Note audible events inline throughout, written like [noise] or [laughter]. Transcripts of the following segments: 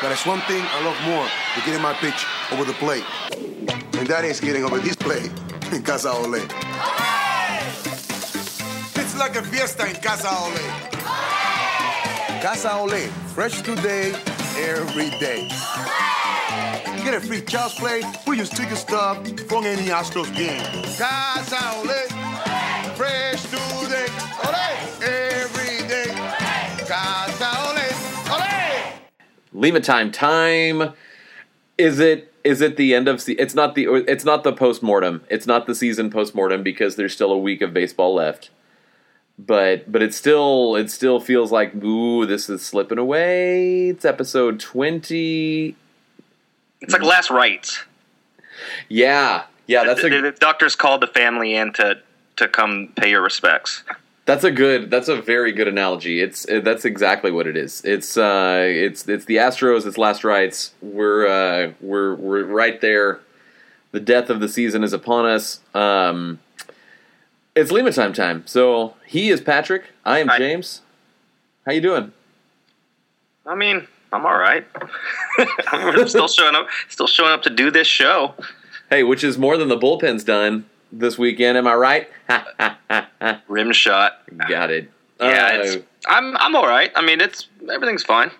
But there's one thing I love more than getting my pitch over the plate. And that is getting over this plate in Casa Ole. It's like a fiesta in Casa Ole. Casa Ole, fresh today, every day. Get a free child's play. We use ticket stuff from any Astros game. Casa Ole, fresh Lima time time. Is it is it the end of se- it's not the it's not the post mortem. It's not the season post mortem because there's still a week of baseball left. But but it still it still feels like ooh this is slipping away. It's episode 20. It's like last rites. Yeah. Yeah, that's the, a the doctors called the family in to to come pay your respects. That's a good. That's a very good analogy. It's uh, that's exactly what it is. It's uh, it's it's the Astros. It's last rites. We're uh, we're we're right there. The death of the season is upon us. Um, it's Lima time time. So he is Patrick. I am Hi. James. How you doing? I mean, I'm all right. [laughs] I'm still showing up, still showing up to do this show. Hey, which is more than the bullpen's done this weekend. Am I right? [laughs] Rim shot. Got it. Yeah, Uh, it's, I'm I'm all right. I mean, it's everything's fine.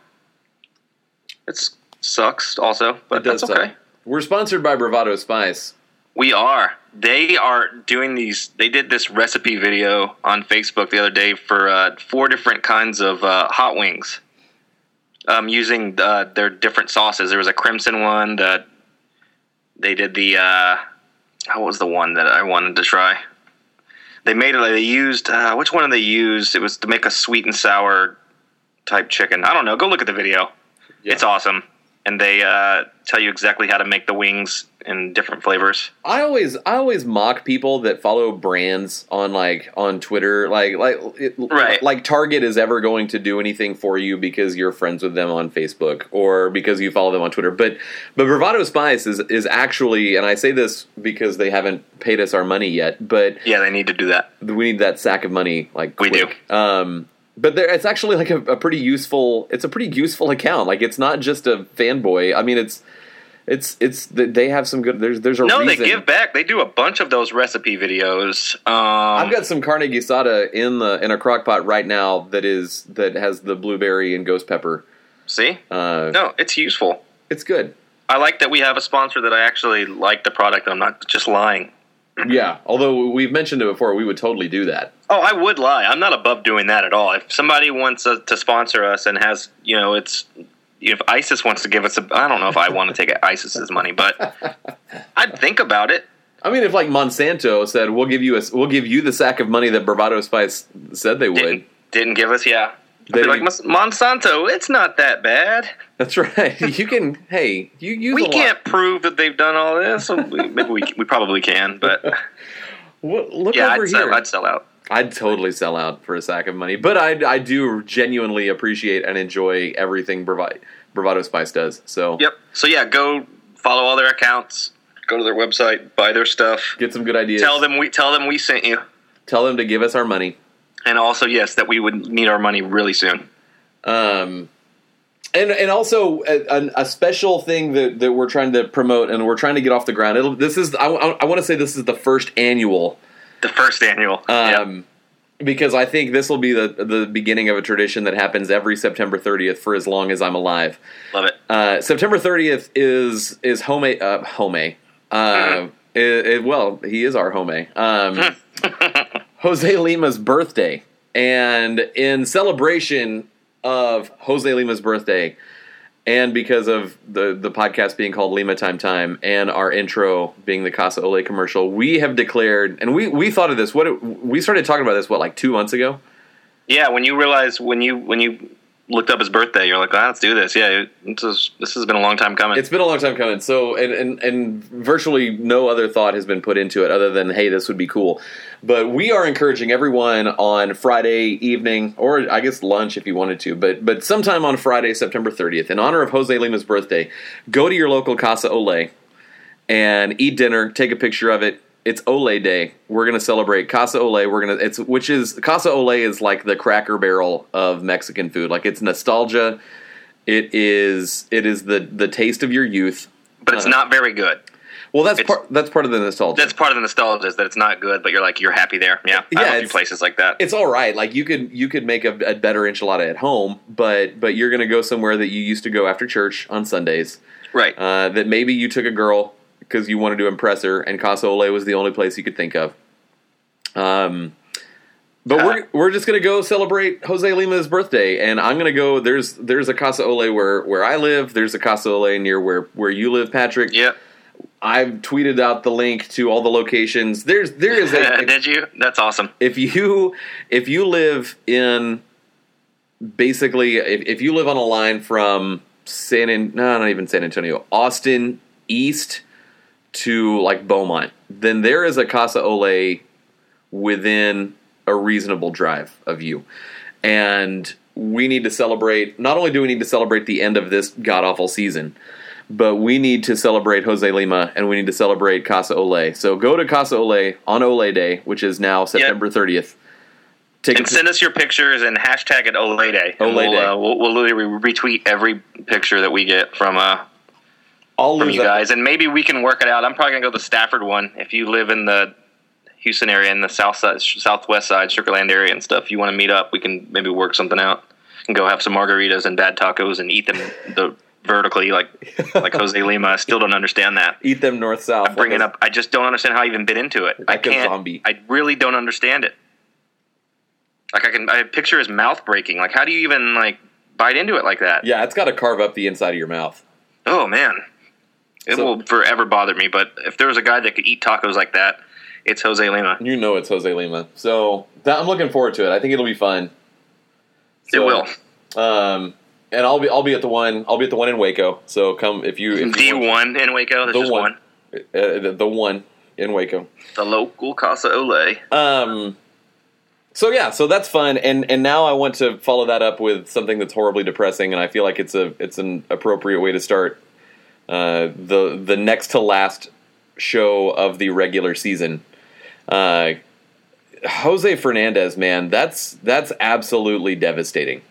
It sucks also, but that's suck. okay. We're sponsored by Bravado Spice. We are. They are doing these. They did this recipe video on Facebook the other day for uh, four different kinds of uh, hot wings, um, using uh, their different sauces. There was a crimson one that they did the. What was the one that I wanted to try? They made it. They used uh, which one did they use? It was to make a sweet and sour type chicken. I don't know. Go look at the video. It's awesome, and they uh, tell you exactly how to make the wings in different flavors. I always I always mock people that follow brands on like on Twitter like like it, Right. like Target is ever going to do anything for you because you're friends with them on Facebook or because you follow them on Twitter but but Bravado Spice is is actually and I say this because they haven't paid us our money yet but Yeah, they need to do that. we need that sack of money like We do. um but there, it's actually like a, a pretty useful it's a pretty useful account like it's not just a fanboy I mean it's it's it's they have some good there's there's a No, reason they give back. They do a bunch of those recipe videos. Um, I've got some carne asada in the in a crock pot right now that is that has the blueberry and ghost pepper. see. Uh, No, it's useful. It's good. I like that we have a sponsor that I actually like the product. I'm not just lying. Yeah, although we've mentioned it before, we would totally do that. Oh, I would lie. I'm not above doing that at all. If somebody wants us to sponsor us and has, you know, it's if ISIS wants to give us a, I don't know if I want to take ISIS's money, but [laughs] I'd think about it. I mean, if like Monsanto said, "We'll give you a we'll give you the sack of money that Bravado Spice said they would," Didn't, didn't give us, yeah. They- like Monsanto, it's not that bad. that's right. [laughs] You can. Hey, you use We can't prove that they've done all this. So we, maybe we, we probably can, but [laughs] Wo- Look yeah, over I'd here. sell, I'd sell out. I'd totally sell out for a sack of money, but I I do genuinely appreciate and enjoy everything Bravado, Bravado Spice does. So Yep. So yeah, go follow all their accounts. Go to their website, buy their stuff. get some good ideas. Tell them we tell them we sent you, Tell them to give us our money. And also yes, that we would need our money really soon. Um, and and also a, a special thing that, that we're trying to promote and we're trying to get off the ground. It'll, this is I, I want to say this is the first annual The first annual. Yep. um, because I think this will be the the beginning of a tradition that happens every September 30th for as long as I'm alive. Love it. Uh, September 30th is is home uh, home. Uh, it- it- well, he is our home. Um, [laughs] [laughs] Jose Lima's birthday, and in celebration of Jose Lima's birthday, and because of the the podcast being called Lima Time Time, and our intro being the Casa Ole commercial, we have declared, and we we thought of this. What it, we started talking about this what like two months ago. Yeah, when you realize when you when you looked up his birthday, you're like, ah, let's do this. Yeah, this, is, this has been a long time coming. It's been a long time coming. So, and, and and virtually no other thought has been put into it other than, hey, this would be cool. But we are encouraging everyone on Friday evening, or I guess lunch if you wanted to, but but sometime on Friday, September 30th, in honor of Jose Lima's birthday, go to your local Casa Ole and eat dinner. Take a picture of it. It's Ole Day. We're gonna celebrate Casa Ole. We're gonna it's which is Casa Ole is like the Cracker Barrel of Mexican food. Like it's nostalgia It is it is the the taste of your youth. but it's Uh-huh. not very good. Well, that's It's- part that's part of the nostalgia. That's part of the nostalgia is that it's not good, but you're like you're happy there. Yeah, Yeah, I have few places like that. it's all right. Like you could you could make a, a better enchilada at home, but but you're gonna go somewhere that you used to go after church on Sundays. right. Uh, that maybe you took a girl because you wanted to impress her, and Casa Ole was the only place you could think of. Um, but we're we're just gonna go celebrate Jose Lima's birthday, and I'm gonna go. There's there's a Casa Ole where where I live. There's a Casa Ole near where where you live, Patrick. yeah. I've tweeted out the link to all the locations. There's there is a [laughs] Did you? That's awesome. if you if you live in basically if, if you live on a line from San An- no not even San Antonio Austin east to like Beaumont then there is a Casa Ole within a reasonable drive of you and we need to celebrate not only do we need to celebrate the end of this god awful season but we need to celebrate Jose Lima and we need to celebrate Casa Ole. So go to Casa Ole on Ole Day, which is now September 30th. Take And send us your pictures and hashtag it Ole Day. Ole we'll, Day. Uh, we'll, we'll literally retweet every picture that we get from uh, I'll from you guys, and maybe we can work it out. I'm probably gonna go to the Stafford one. If you live in the Houston area, in the south side, southwest side, Sugarland area, and stuff, you want to meet up, we can maybe work something out and go have some margaritas and bad tacos and eat them the vertically like [laughs] like Jose Lima. I still don't understand that. Eat them north south. Bring it up. I just don't understand how I even bit into it. I Like a can't. zombie. I really don't understand it. Like I can, I picture his mouth breaking. Like how do you even like bite into it like that? Yeah, it's got to carve up the inside of your mouth. Oh man, it So- will forever bother me. But if there was a guy that could eat tacos like that, it's Jose Lima. You know it's Jose Lima. So that, I'm looking forward to it. I think it'll be fun. it will. Um, and I'll be I'll be at the one I'll be at the one in Waco. So come if you if you want- one in Waco. The one, one. Uh, the, the one in Waco. The local Casa Ole. Um, so yeah, so that's fun, and and now I want to follow that up with something that's horribly depressing, and I feel like it's a it's an appropriate way to start uh, the the next to last show of the regular season. Uh, Jose Fernandez, man, that's that's absolutely devastating,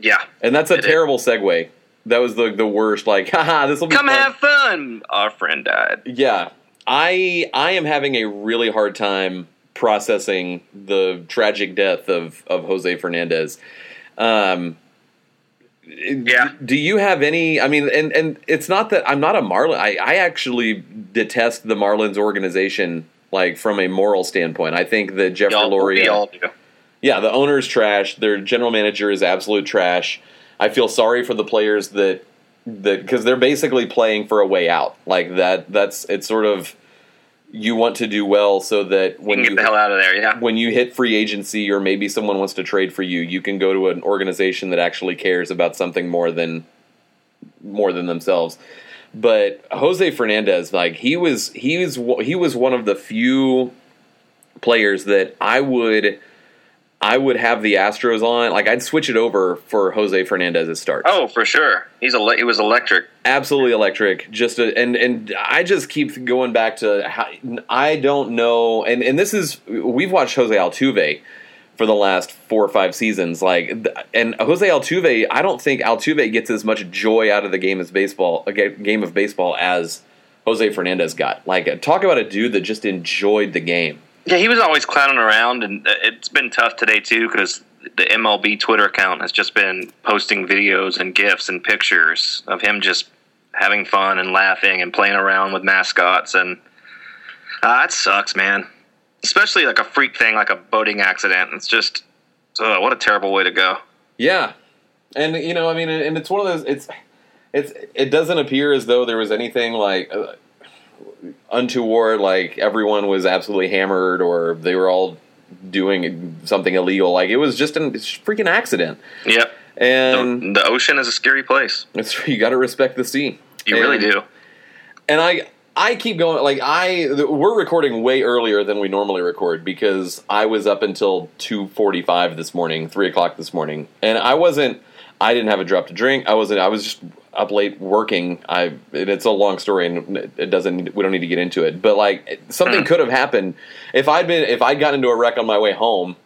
Yeah. and that's a It is. terrible segue. That was the the worst. Like, [laughs] haha, this will be Come fun. have fun. Our friend died. Yeah, I I am having a really hard time processing the tragic death of of Jose Fernandez. Um, Yeah. Do you have any? I mean, and and it's not that I'm not a Marlin. I I actually detest the Marlins organization. Like from a moral standpoint, I think that Jeffrey Y'all, Loria, all do. yeah, the owner's trash. Their general manager is absolute trash. I feel sorry for the players that that because they're basically playing for a way out. Like that. That's it's sort of you want to do well so that You when you, get the hell out of there. Yeah. when you hit free agency or maybe someone wants to trade for you, you can go to an organization that actually cares about something more than more than themselves. But Jose Fernandez, like he was, he was, he was one of the few players that I would, I would have the Astros on. Like I'd switch it over for Jose Fernandez's start. Oh, for sure. He's a. He was electric. absolutely electric. Just a, and and I just keep going back to how I don't know. And and this is we've watched Jose Altuve for the last four or five seasons. Like and Jose Altuve, I don't think Altuve gets as much joy out of the game as baseball, a game of baseball as Jose Fernandez got. Like talk about a dude that just enjoyed the game. Yeah, he was always clowning around, and uh, it's been tough today too because the MLB Twitter account has just been posting videos and gifs and pictures of him just having fun and laughing and playing around with mascots, and uh, that sucks, man. Especially like a freak thing, like a boating accident. It's just, what a terrible way to go. Yeah, and you know, I mean, and it's one of those. It's it's it doesn't appear as though there was anything like uh, untoward, like everyone was absolutely hammered or they were all doing something illegal. Like it was just a freaking accident, Yep. and The, the ocean is a scary place. it's you got to respect the sea. You really do. and I I keep going like I we're recording way earlier than we normally record because I was up until two forty five this morning, three o'clock this morning, and I wasn't I didn't have a drop to drink. I wasn't I was just up late working. I it's a long story and it doesn't we don't need to get into it, but like something hmm. could have happened if I'd been if I'd gotten into a wreck on my way home.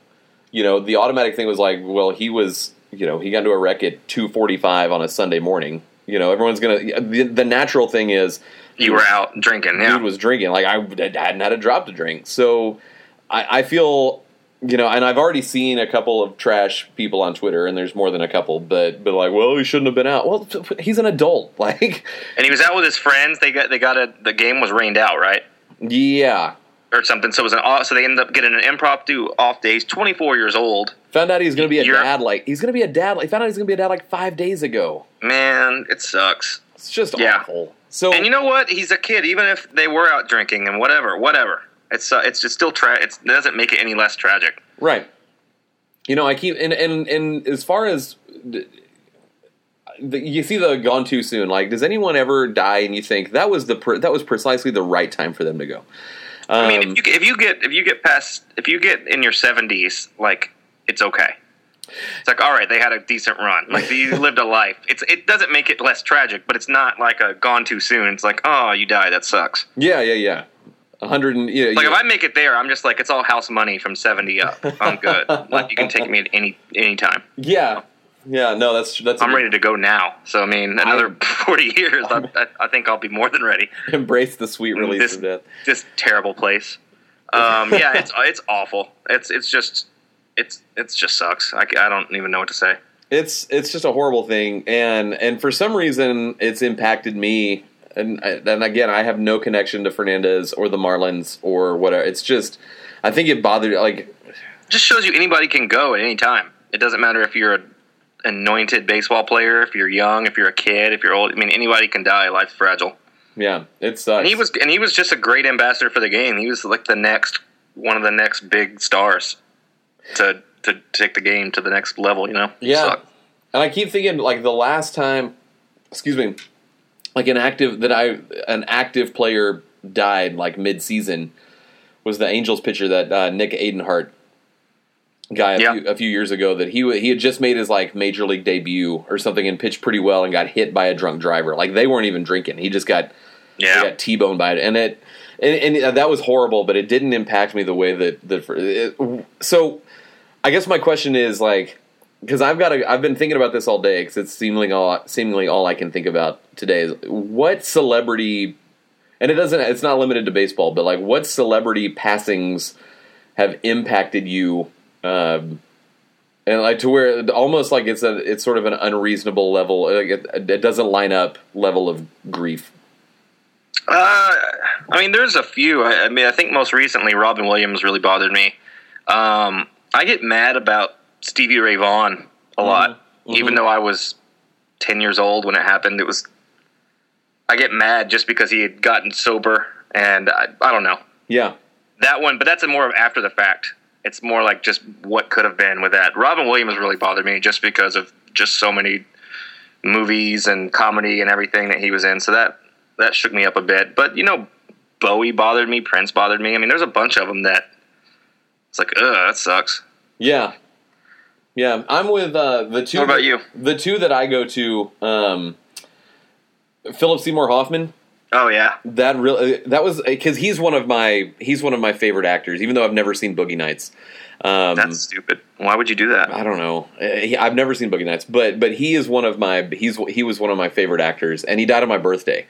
You know, the automatic thing was like, well, he was you know he got into a wreck at two forty five on a Sunday morning. You know, everyone's gonna. The, the natural thing is You were out drinking, yeah. dude was drinking. Like I hadn't had a drop to drink, so I, I feel you know, and I've already seen a couple of trash people on Twitter, and there's more than a couple, but but like, well, he shouldn't have been out. Well, he's an adult, [laughs] like, and he was out with his friends. They got they got a the game was rained out, right? yeah. Or something. So it was an off. So they ended up getting an impromptu off day. He's 24 years old. Found out he's going to be a dad. Like he's going to be a dad. Like found out he's going to be a dad like five days ago. Man, it sucks. It's just Yeah. awful. So And you know what? He's a kid. Even if they were out drinking and whatever, whatever. It's uh, it's just still tra- it's, it doesn't make it any less tragic. Right. You know, I keep and and and as far as the, you see the gone too soon. Like, does anyone ever die and you think that was the that was precisely the right time for them to go? Um, I mean, if you, if you get if you get past if you get in your seventies, like it's okay. It's like all right, they had a decent run. Like you [laughs] lived a life. It's it doesn't make it less tragic, but it's not like a gone too soon. It's like oh, you die, That sucks. yeah, yeah, yeah. A hundred and yeah. Like yeah. if I make it there, I'm just like it's all house money from seventy up. I'm good. [laughs] like you can take me at any any time. yeah, yeah. No, that's that's. I'm ready to go now. So I mean, another [laughs] forty years, I, I, I think I'll be more than ready. embrace the sweet release This of death. this terrible place. Um, yeah, it's [laughs] it's awful. It's it's just it's it's just sucks. I, I don't even know what to say. It's it's just a horrible thing, and and for some reason it's impacted me. And and again, I have no connection to Fernandez or the Marlins or whatever. It's just, I think it bothered like just shows you anybody can go at any time. It doesn't matter if you're an anointed baseball player, if you're young, if you're a kid, if you're old. I mean, anybody can die. Life's fragile. yeah, it sucks. And he was and he was just a great ambassador for the game. He was like the next one of the next big stars to to take the game to the next level. You know? Yeah. And I keep thinking like the last time, excuse me, like an active that I an active player died like mid season was the Angels pitcher that uh, Nick Adenhart guy a, Yeah. few, a few years ago that he he had just made his like major league debut or something and pitched pretty well and got hit by a drunk driver. Like they weren't even drinking. He just got Yeah. got T-boned by it, and it and, and that was horrible. But it didn't impact me the way that that. It, so, I guess my question is like because I've got a, I've been thinking about this all day because it's seemingly all seemingly all I can think about today is what celebrity, and it doesn't it's not limited to baseball, but like what celebrity passings have impacted you. Um, and like to where almost like it's a it's sort of an unreasonable level like it, it doesn't line up level of grief Uh, I mean, there's a few. I, I mean, I think most recently Robin Williams really bothered me. Um, I get mad about Stevie Ray Vaughan a lot, mm-hmm. Mm-hmm. even though I was ten years old when it happened. It was. I get mad just because he had gotten sober, and I, I don't know yeah that one. But that's a more of after the fact. It's more like just what could have been with that. Robin Williams really bothered me just because of just so many movies and comedy and everything that he was in. So that that shook me up a bit. But you know, Bowie bothered me. Prince bothered me. I mean, there's a bunch of them that it's like, ugh, that sucks. Yeah, yeah. I'm with uh, the two. What about you? The two that I go to, um, Philip Seymour Hoffman. Oh yeah, That really that was because he's one of my he's one of my favorite actors. Even though I've never seen Boogie Nights. Um, that's stupid. Why would you do that? I don't know. Uh, I've never seen Boogie Nights, but but he is one of my he's he was one of my favorite actors, and he died on my birthday.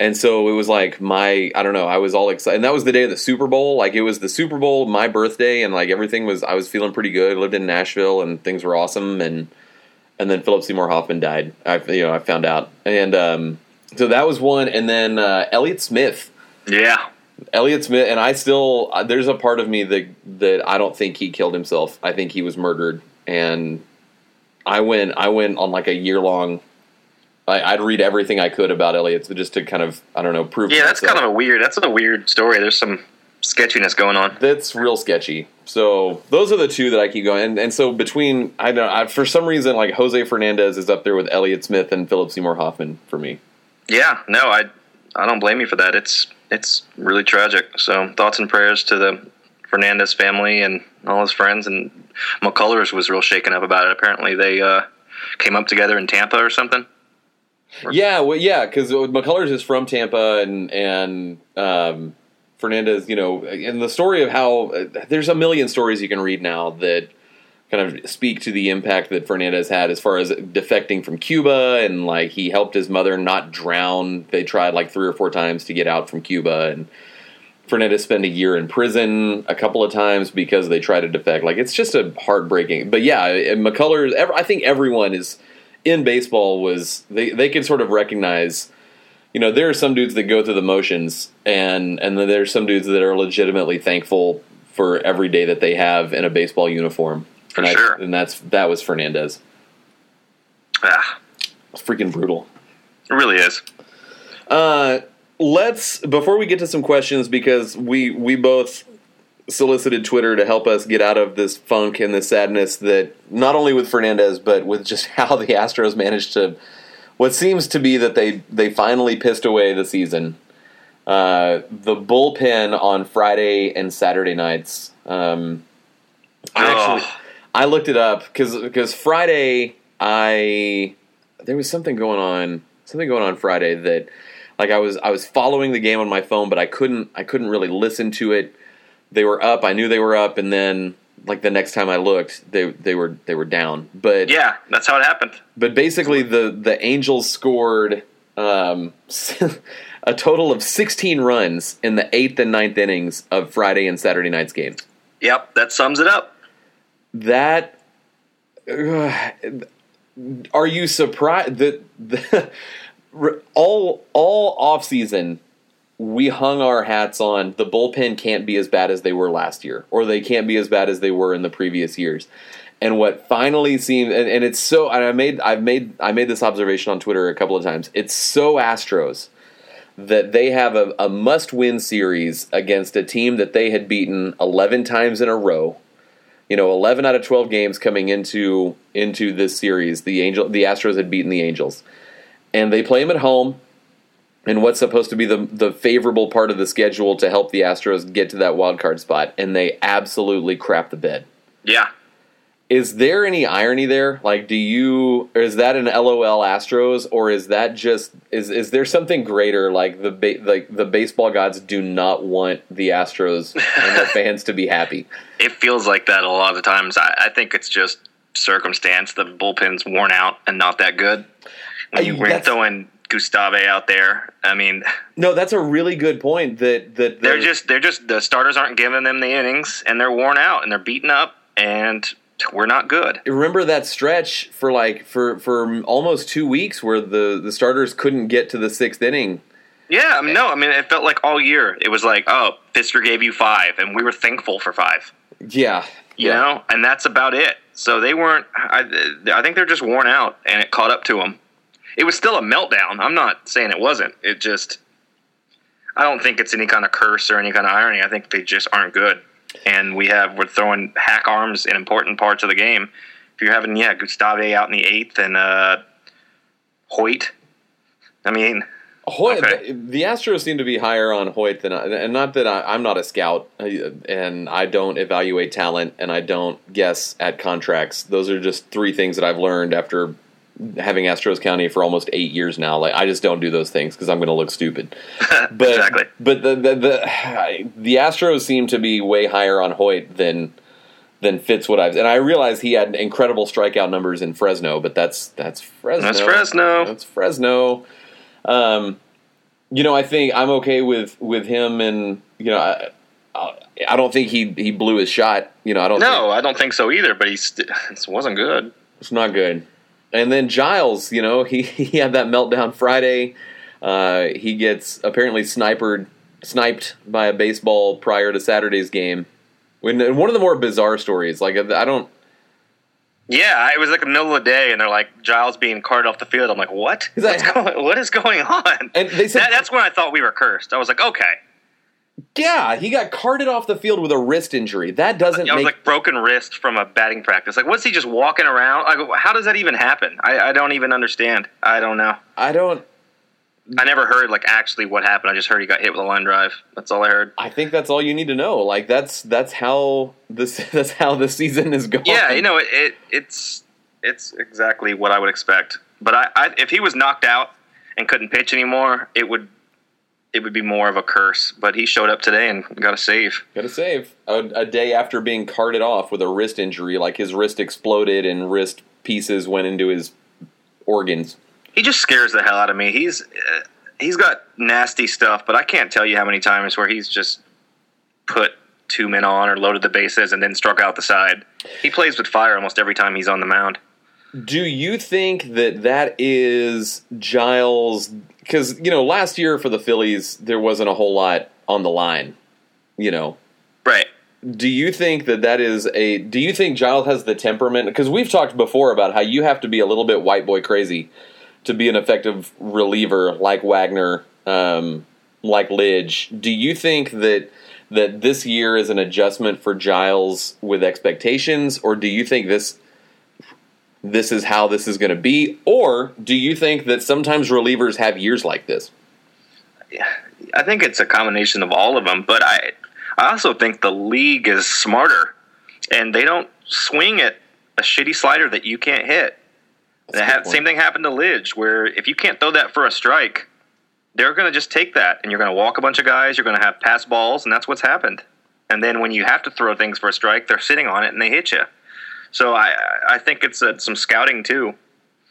And so it was like my I don't know I was all excited, and that was the day of the Super Bowl. Like it was the Super Bowl, my birthday, and like everything was I was feeling pretty good. lived in Nashville, and things were awesome. And and then Philip Seymour Hoffman died. I you know I found out, and um, so that was one. And then uh, Elliott Smith. Yeah, Elliott Smith, and I still uh, there's a part of me that that I don't think he killed himself. I think he was murdered, and I went I went on like a year long. I, I'd read everything I could about Elliott just to kind of I don't know prove. yeah. That's kind of a weird. That's a weird story. There's some sketchiness going on. that's real sketchy. So those are the two that I keep going, and, and so between I don't I, for some reason like Jose Fernandez is up there with Elliott Smith and Philip Seymour Hoffman for me. Yeah, no, I I don't blame you for that. It's it's really tragic. So thoughts and prayers to the Fernandez family and all his friends. And McCullers was real shaken up about it. Apparently, they uh, came up together in Tampa or something. Yeah, well, yeah, because McCullers is from Tampa, and and um, Fernandez, you know, and the story of how uh, there's a million stories you can read now that kind of speak to the impact that Fernandez had as far as defecting from Cuba and like he helped his mother not drown. They tried like three or four times to get out from Cuba and Fernandez spent a year in prison a couple of times because they tried to defect. Like it's just a heartbreaking. But yeah, McCullers. I think everyone is in baseball was they they can sort of recognize. You know, there are some dudes that go through the motions, and and then there's some dudes that are legitimately thankful for every day that they have in a baseball uniform. For and sure. I, and that's that was Fernandez. Ah, It's freaking brutal. it really is. Uh, let's before we get to some questions because we we both solicited Twitter to help us get out of this funk and this sadness that not only with Fernandez but with just [laughs] how the Astros managed to what seems to be that they they finally pissed away the season. Uh, the bullpen on Friday and Saturday nights. Um, I actually Ugh. I looked it up because because Friday I there was something going on something going on Friday that like I was I was following the game on my phone but I couldn't I couldn't really listen to it. They were up. I knew they were up, and then like the next time I looked, they they were they were down. But Yeah, that's how it happened. but basically the the Angels scored um, [laughs] a total of 16 runs in the eighth and ninth innings of Friday and Saturday night's games. Yep, that sums it up. that are you surprised that the, [laughs] all all off season we hung our hats on the bullpen can't be as bad as they were last year or they can't be as bad as they were in the previous years. And what finally seemed and, and it's so and i made i've made i made this observation on twitter a couple of times. It's so astros that they have a, a must win series against a team that they had beaten 11 times in a row. You know 11 out of 12 games coming into into this series the angel the astros had beaten the angels. And they play them at home in what's supposed to be the the favorable part of the schedule to help the astros get to that wild card spot and they absolutely crap the bed Yeah. is there any irony there like do you or is that an lol astros or is that just is is there something greater like the ba- like the baseball gods do not want the astros and their [laughs] fans to be happy It feels like that a lot of the times. I, I think it's just circumstance. The bullpen's worn out and not that good. When you were throwing Gustave out there, I mean, No, that's a really good point. That that they're the- just they're just the starters aren't giving them the innings, and they're worn out and they're beaten up, and we're not good. remember that stretch for like for for almost two weeks where the the starters couldn't get to the sixth inning. Yeah, I mean, no, I mean, it felt like all year it was like, oh, Fister gave you five, and we were thankful for five. Yeah, you yeah. know, and that's about it. So they weren't. I, I think they're just worn out, and it caught up to them. It was still a meltdown. I'm not saying it wasn't. It just. I don't think it's any kind of curse or any kind of irony. I think they just aren't good, and we have we're throwing hack arms in important parts of the game. If you're having yeah Gustave out in the eighth and uh, Hoyt, I mean, Hoyt, Okay. the, the Astros seem to be higher on Hoyt than I, and not that I, I'm not a scout and I don't evaluate talent and I don't guess at contracts. Those are just three things that I've learned after having Astros County for almost eight years now. Like I just don't do those things because I'm going to look stupid. [laughs] But Exactly. but the, the the the Astros seem to be way higher on Hoyt than than fits what I've and I realize he had incredible strikeout numbers in Fresno, but that's that's Fresno. That's Fresno. That's Fresno. Um, you know, I think I'm okay with with him, and you know, I, I, I don't think he he blew his shot. You know, I don't. no, think, I don't think so either. But he's [laughs] it wasn't good. it's not good. And then Giles, you know, he [laughs] he had that meltdown Friday. Uh, he gets apparently sniped sniped by a baseball prior to Saturday's game. When and one of the more bizarre stories, like I don't. Yeah, it was like the middle of the day, and they're like Giles being carted off the field. I'm like, what? What's [laughs] going, what is going on? And they said that, that's when I thought we were cursed. I was like, okay. Yeah, he got carted off the field with a wrist injury. That doesn't I was make like broken wrist from a batting practice. Like, what's he just walking around? Like, how does that even happen? I, I don't even understand. I don't know. I don't. I never heard like actually what happened. I just heard he got hit with a line drive. That's all I heard. I think that's all you need to know. Like that's that's how this [laughs] that's how the season is going. Yeah, you know, it, it it's it's exactly what I would expect. But I, I if he was knocked out and couldn't pitch anymore, it would it would be more of a curse. But he showed up today and got a save. Got a save a, a day after being carted off with a wrist injury, like his wrist exploded and wrist pieces went into his organs. He just scares the hell out of me. He's uh, he's got nasty stuff, but I can't tell you how many times where he's just put two men on or loaded the bases and then struck out the side. He plays with fire almost every time he's on the mound. Do you think that that is Giles? Because you know, last year for the Phillies, there wasn't a whole lot on the line. You know, Right. do you think that that is a? Do you think Giles has the temperament? Because we've talked before about how you have to be a little bit white boy crazy to be an effective reliever like Wagner, um, like Lidge. Do you think that? That this year is an adjustment for Giles with expectations, or do you think this this is how this is going to be? Or do you think that sometimes relievers have years like this? I think it's a combination of all of them, but I I also think the league is smarter and they don't swing at a shitty slider that you can't hit. Ha- same thing happened to Lidge, where if you can't throw that for a strike, they're going to just take that, and you're going to walk a bunch of guys. You're going to have pass balls, and that's what's happened. And then when you have to throw things for a strike, they're sitting on it and they hit you. So I I think it's uh, some scouting too.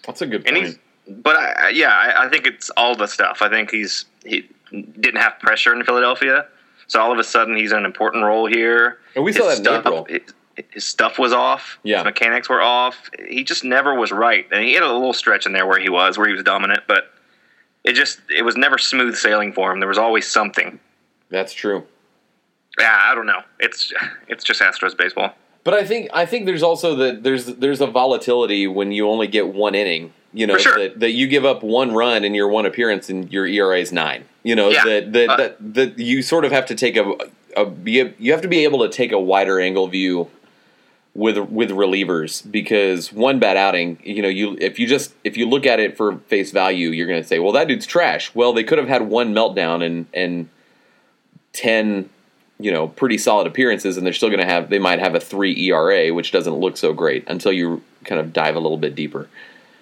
That's a good point. but I, yeah, I, I think it's all the stuff. I think he's he didn't have pressure in Philadelphia, so all of a sudden he's in an important role here. And we saw His that in stuff, April. His, his stuff was off. Yeah. his mechanics were off. He just never was right, and he had a little stretch in there where he was, where he was dominant, but it just it was never smooth sailing for him. There was always something. That's true. Yeah, I don't know. It's it's just Astros baseball. But I think I think there's also that there's there's a volatility when you only get one inning. You know sure. that, that you give up one run in your one appearance and your ERA is nine. You know Yeah. that that, Uh, that that you sort of have to take a, a be you have to be able to take a wider angle view with with relievers because one bad outing, you know, you if you just if you look at it for face value, you're going to say, well, that dude's trash. Well, they could have had one meltdown and and ten, you know, pretty solid appearances, and they're still going to have they might have a three ERA, which doesn't look so great until you kind of dive a little bit deeper.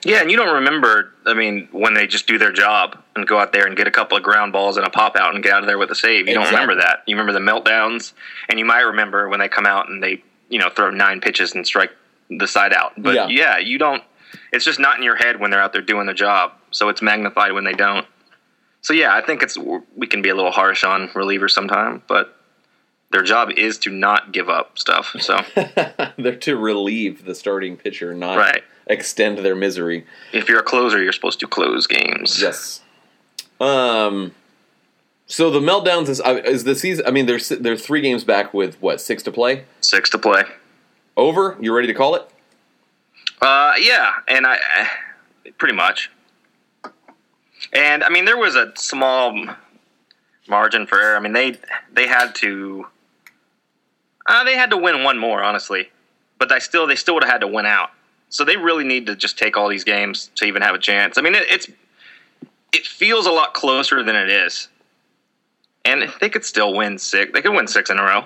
Yeah, and you don't remember. I mean, when they just do their job and go out there and get a couple of ground balls and a pop out and get out of there with a save. You don't remember that. You remember the meltdowns, and you might remember when they come out and they, you know, throw nine pitches and strike the side out. But Yeah. yeah, you don't. It's just not in your head when they're out there doing their job. So it's magnified when they don't. So yeah, I think it's we can be a little harsh on relievers sometime, but their job is to not give up stuff. So [laughs] they're to relieve the starting pitcher, not Right. extend their misery. if you're a closer, you're supposed to close games. Yes. Um. So the meltdowns is uh, is the season. I mean, they're they're three games back with what six to play. Six to play. Over. You ready to call it? Uh, yeah, and I, I pretty much. And I mean, there was a small margin for error. I mean, they they had to, uh, they had to win one more, honestly, but they still they still would have had to win out. So they really need to just take all these games to even have a chance. I mean, it, it's it feels a lot closer than it is, and they could still win six. They could win six in a row.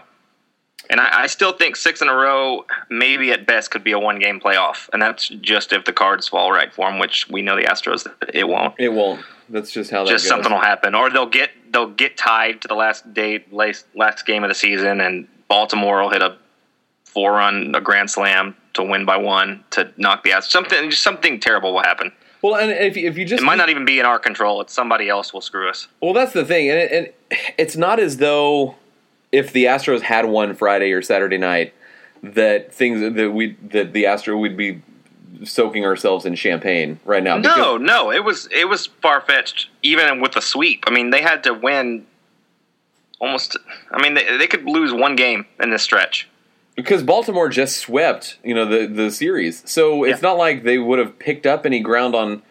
And I, I still think six in a row, maybe at best, could be a one game playoff. And that's just if the cards fall right for them, which we know the Astros, it won't. It won't. That's just how that Just goes. something will happen. Or they'll get they'll get tied to the last day, last, last game of the season, and Baltimore will hit a four run, a grand slam to win by one to knock the Astros. Something, just something terrible will happen. Well, and if you- if you just It might not even be in our control. It's somebody else will screw us. Well, that's the thing, and, it, and it's not as though if the Astros had won Friday or Saturday night that things that we that the Astro would be soaking ourselves in champagne right now. No, no, it was it was far fetched. Even with the sweep, I mean, they had to win. Almost, I mean, they, they could lose one game in this stretch. because Baltimore just swept, you know, the the series. So it's Yeah. not like they would have picked up any ground on.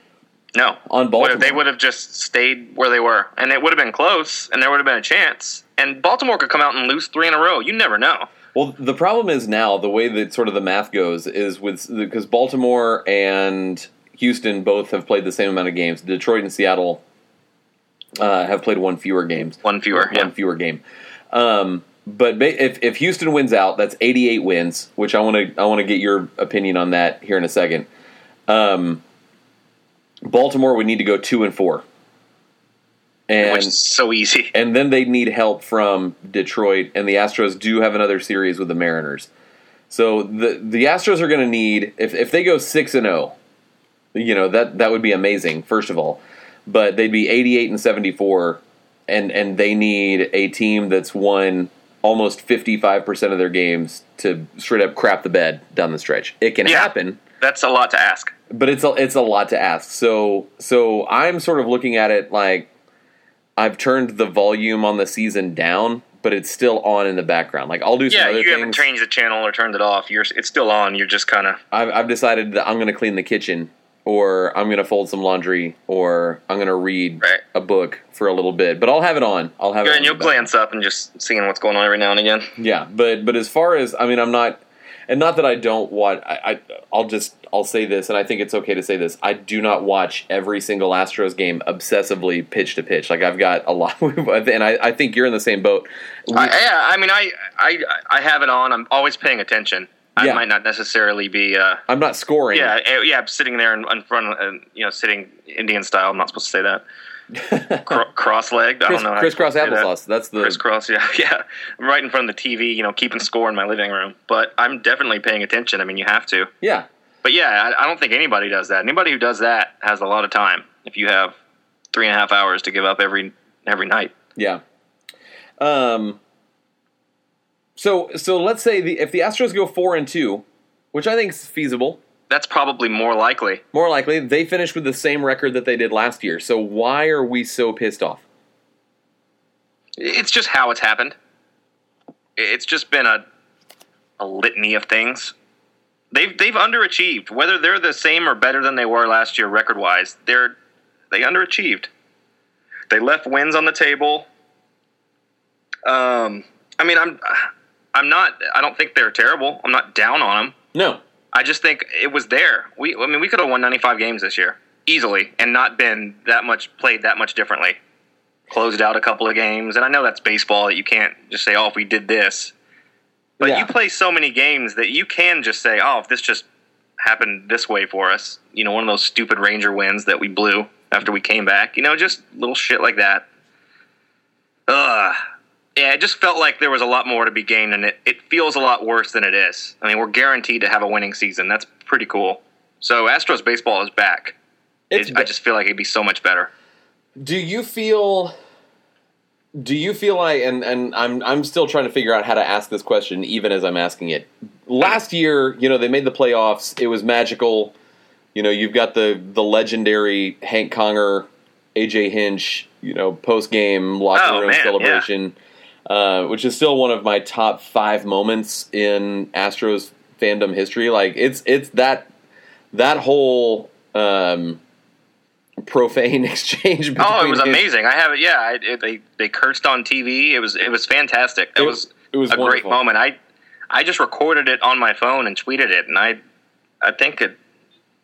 No, On Baltimore. they would have just stayed where they were, and it would have been close, and there would have been a chance. And Baltimore could come out and lose three in a row. You never know. Well, the problem is now the way that sort of the math goes is with because Baltimore and Houston both have played the same amount of games. Detroit and Seattle uh, have played one fewer games. One fewer. one Yeah. fewer game. Um, but ba- if if Houston wins out, that's 88 wins, which I want to I want to get your opinion on that here in a second. Um, Baltimore would need to go two and four. and which is so easy. [laughs] and then they need help from Detroit, and the Astros do have another series with the Mariners. So the the Astros are going to need if if they go six and zero, you know that that would be amazing. First of all, but they'd be eighty eight and seventy four, and and they need a team that's won almost fifty five percent of their games to straight up crap the bed down the stretch. It can Yeah. happen That's a lot to ask. but it's a, it's a lot to ask. So so I'm sort of looking at it like I've turned the volume on the season down, but it's still on in the background. Like I'll do some Yeah, other you haven't changed the channel or turned it off. You're it's still on. You're just kind of I've, I've decided that I'm going to clean the kitchen, or I'm going to fold some laundry, or I'm going to read Right. a book for a little bit. But I'll have it on. I'll have it. and you'll glance up and just seeing what's going on every now and again. Yeah, but but as far as I mean, I'm not, and not that I don't watch. I, I I'll just I'll say this, and I think it's okay to say this. I do not watch every single Astros game obsessively pitch to pitch. Like I've got a [laughs] lot, and I, I think you're in the same boat. I, yeah, I mean, I, I I have it on. I'm always paying attention. I Yeah. might not necessarily be. Uh, I'm not scoring. yeah, eh, yeah, I'm sitting there in, in front, of, uh, you know, sitting Indian style. I'm not supposed to say that. [laughs] Cro- cross-legged. I don't know. crisscross say that. That's the Crisscross, [laughs] yeah, yeah. I'm right in front of the TV, you know, keeping score in my living room. But I'm definitely paying attention. I mean, you have to. yeah. But yeah, I, I don't think anybody does that. Anybody who does that has a lot of time. If you have three and a half hours to give up every every night. Yeah. Um. So so let's say the if the Astros go four and two, which I think is feasible. That's probably more likely. More likely, they finish with the same record that they did last year. So why are we so pissed off? It's just how it's happened. It's just been a a litany of things. They've they've underachieved. Whether they're the same or better than they were last year record wise, they're they underachieved. They left wins on the table. Um, I mean, I'm I'm not. I don't think they're terrible. I'm not down on them. No. I just think it was there. We, I mean, we could have won 95 games this year easily and not been that much played that much differently. Closed out a couple of games, and I know that's baseball that you can't just say, "Oh, if we did this," but Yeah. you play so many games that you can just say, "Oh, if this just happened this way for us," you know, one of those stupid Ranger wins that we blew after we came back, you know, just little shit like that. Ugh. Yeah, it just felt like there was a lot more to be gained, and it, it feels a lot worse than it is. I mean, we're guaranteed to have a winning season. That's pretty cool. So Astros baseball is back. It, I just feel like it'd be so much better. Do you feel? Do you feel like? And and I'm I'm still trying to figure out how to ask this question, even as I'm asking it. Last year, you know, they made the playoffs. It was magical. You know, you've got the the legendary Hank Conger, AJ Hinch. You know, post game locker Oh, room man, celebration, uh, which is still one of my top five moments in Astros fandom history. Like it's it's that that whole. Um, profane [laughs] exchange between Oh, it was amazing. I have it. Yeah, I, it, they they cursed on TV. It was it was fantastic. It, It- was it was a great moment. I I just recorded it on my phone and tweeted it, and I I think it.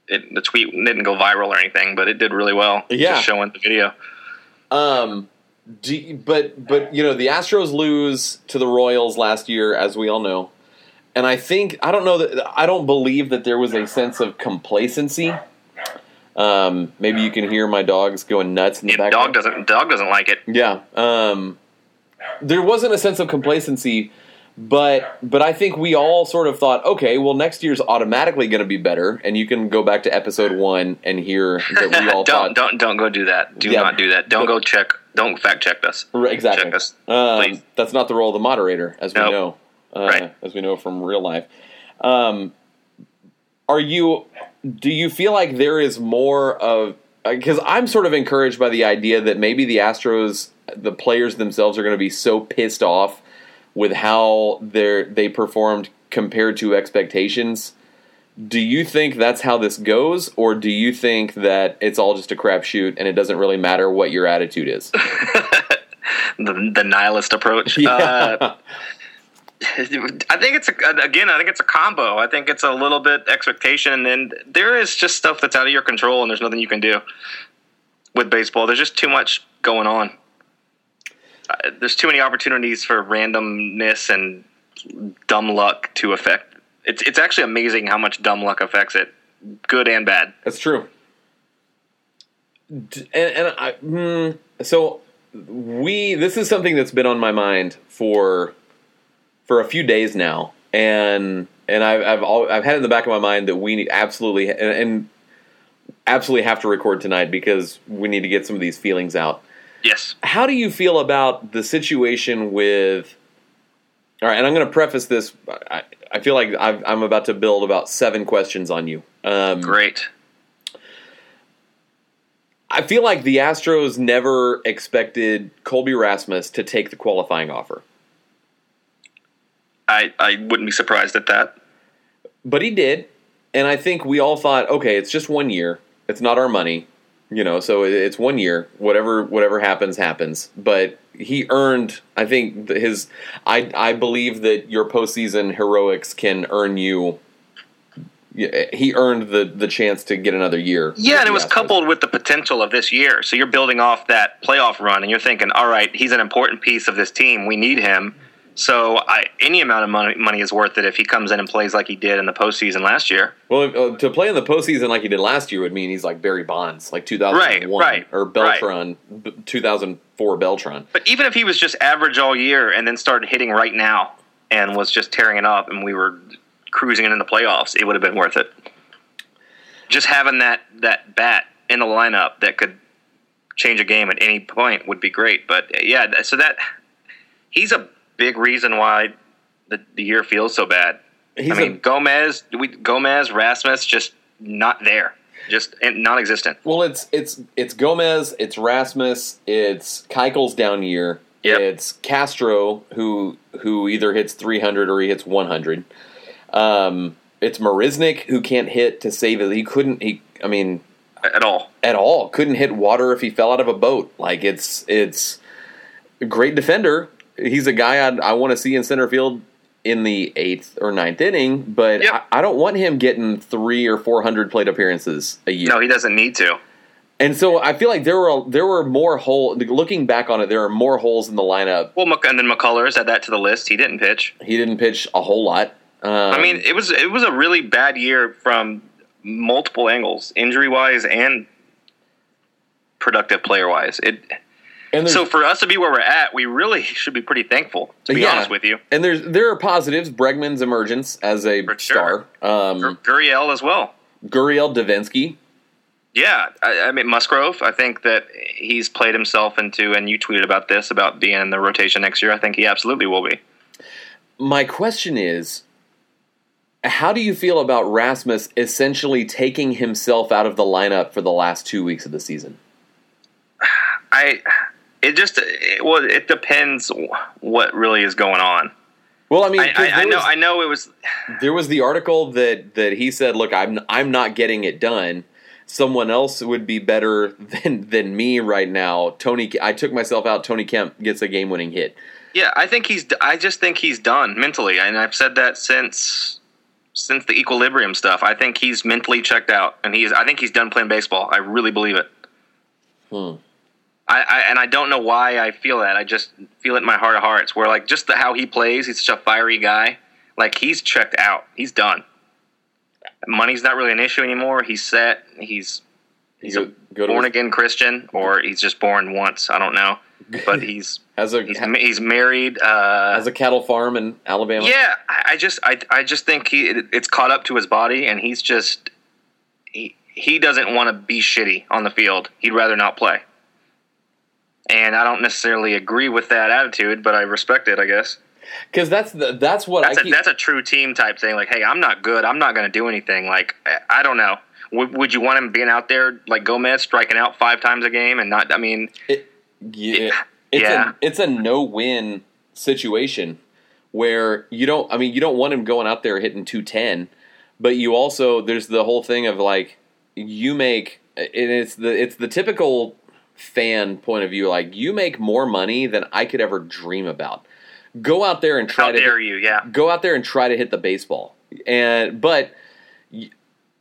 It, the tweet didn't go viral or anything, but it did really well. Yeah. just showing the video. Um, you- but but you know the Astros lose to the Royals last year, as we all know, and I think I don't know that I don't believe that there was a sense of complacency. Um, maybe you can hear my dogs going nuts in the Yeah, background. dog doesn't dog doesn't like it. Yeah. Um, there wasn't a sense of complacency, but but I think we all sort of thought, okay, well, next year's automatically going to be better, and you can go back to episode one and hear that we [laughs] all don't thought don't don't go do that. Do Yeah, not do that. Don't but- go check. Don't fact check us. Exactly. Check us, um, that's not the role of the moderator, as we Nope. know, uh, Right. as we know from real life. Um, are you? Do you feel like there is more of? Because I'm sort of encouraged by the idea that maybe the Astros, the players themselves, are going to be so pissed off with how they they performed compared to expectations. Do you think that's how this goes, or do you think that it's all just a crapshoot and it doesn't really matter what your attitude is? [laughs] The, the nihilist approach. Uh, I think it's a, again. I think it's a combo. I think it's a little bit expectation, and then there is just stuff that's out of your control, and there's nothing you can do with baseball. There's just too much going on. There's too many opportunities for randomness and dumb luck to affect. It's it's actually amazing how much dumb luck affects it, good and bad. That's true. And, and I, mm, so we this is something that's been on my mind for for a few days now, and and I've I've, all, I've had in the back of my mind that we need absolutely and, and absolutely have to record tonight because we need to get some of these feelings out. Yes. How do you feel about the situation with? All right, and I'm going to preface this. I, I feel like i am about to build about seven questions on you. Um, Great. I feel like the Astros never expected Colby Rasmus to take the qualifying offer. I, I wouldn't be surprised at that. But he did. And I think we all thought, okay, it's just one year. It's not our money. You know, so it's one year. Whatever whatever happens, happens. But he earned I think his I I believe that your postseason heroics can earn you he earned the the chance to get another year. Yeah, and it was coupled with the potential of this year. So you're building off that playoff run, and you're thinking, all right, he's an important piece of this team. We need him. So I, any amount of money, money is worth it if he comes in and plays like he did in the postseason last year. Well, uh, to play in the postseason like he did last year would mean he's like Barry Bonds, like 2001 right, right, or Beltran, right. 2004 Beltran. But even if he was just average all year and then started hitting right now and was just tearing it up, and we were cruising it into the playoffs, it would have been worth it. Just having that that bat in the lineup that could change a game at any point would be great. But yeah, so that he's a big reason why the, the year feels so bad. He's I mean, a, Gomez, we, Gomez, Rasmus, just not there, just non-existent. Well, it's it's it's Gomez, it's Rasmus, it's Keuchel's down year. Yep. It's Castro who who either hits 300 or he hits 100. Um, it's Marisnick who can't hit to save it. He couldn't. He. I mean, at all. At all. Couldn't hit water if he fell out of a boat. Like it's it's a great defender, he's a guy I'd, i want to see in center field in the eighth or ninth inning, but yep. I, I, don't want him getting three or four hundred plate appearances a year. No, he doesn't need to. And so I feel like there were there were more holes. Looking back on it, there are more holes in the lineup. Well, and then McCullers add that to the list. He didn't pitch. He didn't pitch a whole lot. Um, I mean, it was it was a really bad year from multiple angles, injury wise and productive player wise. It so for us to be where we're at, we really should be pretty thankful. To be yeah. honest with you, and there's there are positives. Bregman's emergence as a for star, sure. um, Gurriel as well. Gurriel, Devenski. Yeah, I, I, mean Musgrove. I think that he's played himself into, and you tweeted about this about being in the rotation next year. I think he absolutely will be. My question is, how do you feel about Rasmus essentially taking himself out of the lineup for the last two weeks of the season? I it just it, well, it depends what really is going on. Well, I mean, I, I, I know, was, I know it was. There was the article that that he said, "Look, I'm I'm not getting it done. Someone else would be better [laughs] than than me right now." Tony, I took myself out. Tony Kemp gets a game winning hit. Yeah, I think he's. I just think he's done mentally, and I've said that since since the equilibrium stuff. I think he's mentally checked out, and he's. I think he's done playing baseball. I really believe it. Hmm. I, I, and I don't know why I feel that. I just feel it in my heart of hearts. Where like just the, how he plays, he's such a fiery guy. Like he's checked out. He's done. Money's not really an issue anymore. He's set. He's he's go, a go born again Christian, or he's just born once. I don't know. [laughs] But he's as a he's, he's married. Uh, has a cattle farm in Alabama. Yeah, I just I I just think he it's caught up to his body, and he's just he he doesn't want to be shitty on the field. He'd rather not play and I don't necessarily agree with that attitude, but I respect it, I guess. Because that's the, that's what that's I a, that's a true team type thing. Like, hey, I'm not good. I'm not going to do anything. Like, I don't know. Would, would you want him being out there like Gomez striking out five times a game and not? I mean, it, yeah, it, it's yeah. a it's a no win situation where you don't. I mean, you don't want him going out there hitting two ten, but you also there's the whole thing of like you make and it's the it's the typical fan point of view, like you make more money than I could ever dream about. Go out there and try How to dare you, yeah. Go out there and try to hit the baseball. And but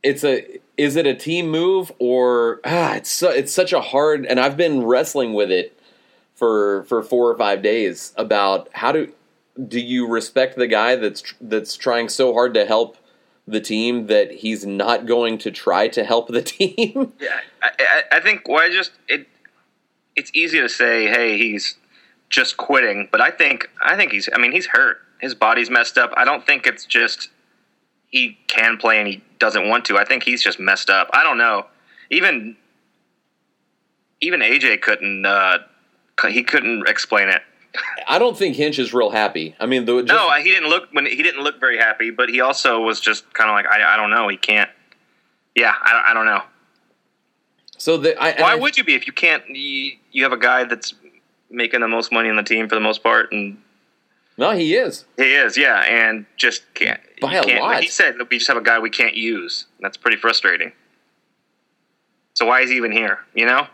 it's a is it a team move or ah, it's so, it's such a hard and I've been wrestling with it for for 4 or 5 days about how do do you respect the guy that's that's trying so hard to help the team that he's not going to try to help the [laughs] team? yeah, I, I think well, I just it it's easy to say, hey, he's just quitting, but I think I think he's. I mean, he's hurt. His body's messed up. I don't think it's just he can play and he doesn't want to. I think he's just messed up. I don't know. Even even AJ couldn't. Uh, he couldn't explain it. I don't think Hinch is real happy. I mean, the, just, no, he didn't look when he didn't look very happy, but he also was just kind of like, I, I don't know, he can't. Yeah, I, I don't know. So the, I, why I, would you be if you can't? You, you have a guy that's making the most money on the team for the most part, and no, he is. He is, yeah, and just can't by a can't, lot. He said we just have a guy we can't use. That's pretty frustrating. So why is he even here? You know,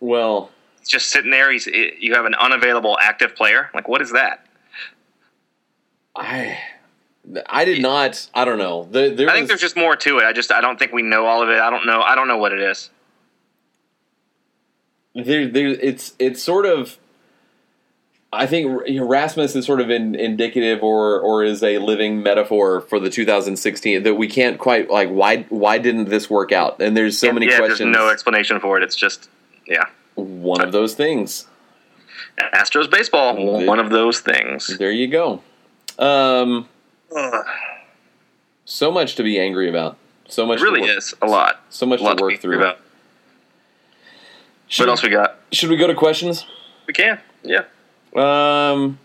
Well, he's just sitting there. He's you have an unavailable active player. Like what is that? I I did not. I don't know. There, there I think was- there's just more to it. I just I don't think we know all of it. I don't know. I don't know what it is. There, there, it's it's sort of. I think you know, Rasmus is sort of in, indicative, or or is a living metaphor for the 2016 that we can't quite like. Why why didn't this work out? And there's so many yeah, questions. There's no explanation for it. It's just yeah. One of those things. Astros baseball, one of those things. There you go. Um, Ugh. so much to be angry about. So much. It really to work, is a lot. So much A lot to work be through. About. Should, What else we got? should we go to questions? We can. Yeah. Um,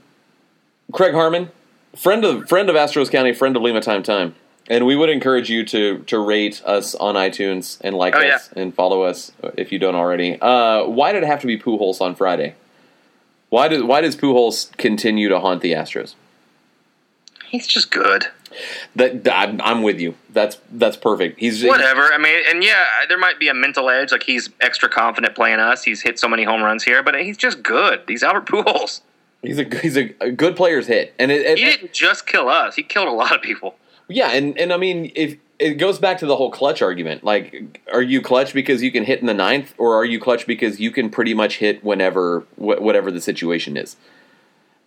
Craig Harmon, friend of friend of Astros County, friend of Lima Time Time, and we would encourage you to to rate us on iTunes and like Oh, us and follow us if you don't already. Uh, why did it have to be Pujols on Friday? Why does why does Pujols continue to haunt the Astros? He's just good. That I'm, I'm with you. That's that's perfect. He's Whatever. I mean, and yeah, there might be a mental edge. Like he's extra confident playing us. He's hit so many home runs here, but he's just good. He's Albert Pujols. He's a he's a, a good player's hit, and it, it- He didn't just kill us. He killed a lot of people. Yeah, and and I mean, if it goes back to the whole clutch argument, like, are you clutch because you can hit in the ninth, or are you clutch because you can pretty much hit whenever wh- whatever the situation is?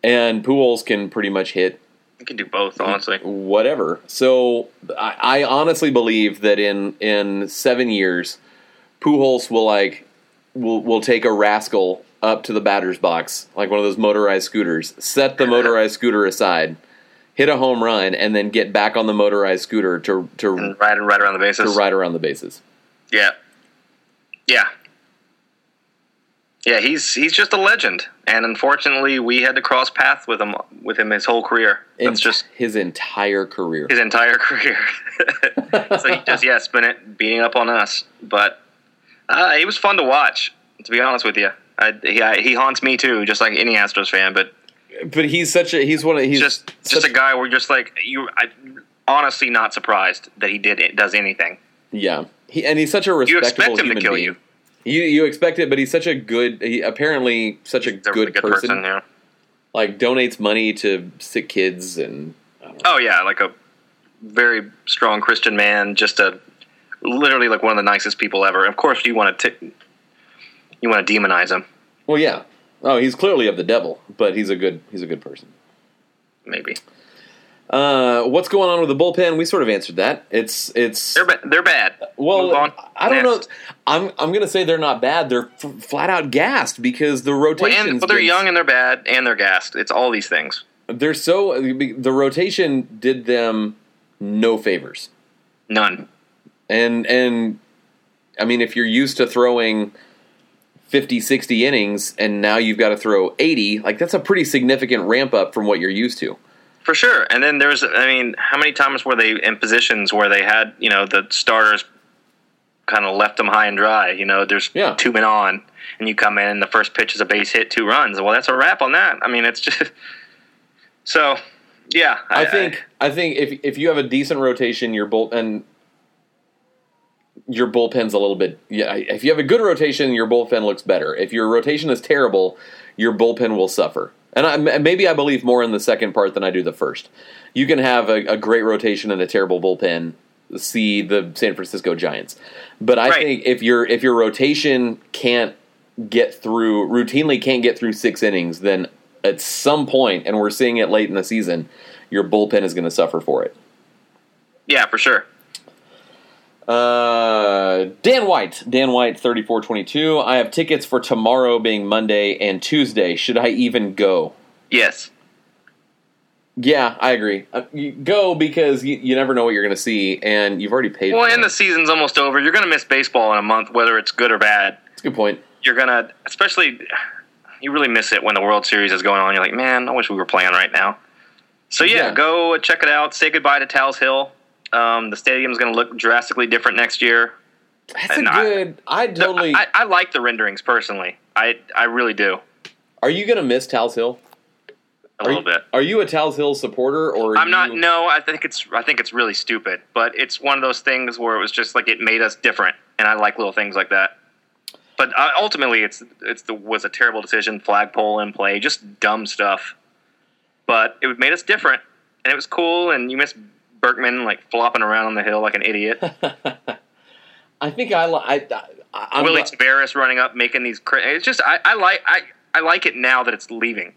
And Pujols can pretty much hit He can do both, honestly. whatever. So I, I honestly believe that in in seven years, Pujols will like will will take a rascal up to the batter's box, like one of those motorized scooters, set the motorized scooter aside, hit a home run, and then get back on the motorized scooter to to And right, right around the bases. to ride around the bases. Yeah. Yeah. Yeah, he's he's just a legend, and unfortunately, we had to cross paths with him with him his whole career. That's just his entire career. his entire career. [laughs] so he [laughs] just yeah spent it beating up on us, but uh, he was fun to watch. To be honest with you, I, he I, he haunts me too, just like any Astros fan. But But he's such a he's one of he's just just a guy where just like you, I honestly not surprised that he did does anything. yeah. He, and he's such a You respectable expect him to human kill being. you. You you expect it, but he's such a good. He apparently such a a good, really person. yeah. Like donates money to sick kids and I don't know. Oh yeah, like a very strong Christian man, just a literally like one of the nicest people ever. Of course, you want to t- you want to demonize him, well, yeah. Oh, he's clearly of the devil, but he's a good he's a good person. maybe. Uh, what's going on with the bullpen? We sort of answered that. It's it's They're ba- they're bad. well, I don't know. I'm I'm gonna say they're not bad. They're f- flat out gassed because the Well, rotation. and, well, they're young and they're bad and they're gassed. It's all these things. They're so the rotation did them no favors. None. And and I mean if you're used to throwing 50 60 innings and now you've got to throw 80, like that's a pretty significant ramp up from what you're used to. For sure. And then there's, I mean, how many times were they in positions where they had, you know, the starters kind of left them high and dry? You know, there's Yeah. two men on, and you come in, and the first pitch is a base hit, two runs. Well, that's a wrap on that. I mean, it's just. [laughs] So, yeah. I think I think if if you have a decent rotation, your bull and your bullpen's a little bit yeah. If you have a good rotation, your bullpen looks better. If your rotation is terrible, your bullpen will suffer. And I, maybe I believe more in the second part than I do the first. You can have a, a great rotation and a terrible bullpen. See the San Francisco Giants, but I Right. think if your if your rotation can't get through routinely can't get through six innings, then at some point, and we're seeing it late in the season, your bullpen is going to suffer for it. Yeah, for sure. Uh, Dan White, Dan White, thirty four twenty two. I have tickets for tomorrow being Monday and Tuesday. Should I even go? Yes. Yeah, I agree. Uh, go because you, you never know what you're going to see, and you've already paid. Well, and the season's almost over. You're going to miss baseball in a month, whether it's good or bad. That's a good point. You're going to, especially, you really miss it when the World Series is going on. You're like, man, I wish we were playing right now. So yeah, Yeah. go check it out. Say goodbye to Tal's Hill. Um, the stadium's going to look drastically different next year. That's And I- good. I totally. I, I like the renderings personally. I I really do are you going to miss Tal's Hill? a Are little you, bit. Are you a Tal's Hill supporter, or I'm not. No, I think it's. I think it's really stupid. But it's one of those things where it was just like it made us different, and I like little things like that. But uh, ultimately, it's it's the was a terrible decision. Flagpole in play, just dumb stuff. But it made us different, and it was cool. And you miss Berkman like flopping around on the hill like an idiot. [laughs] I think I. like I, Willy Taveras running up, making these. Cra- it's just I, I like I I like it now that it's leaving.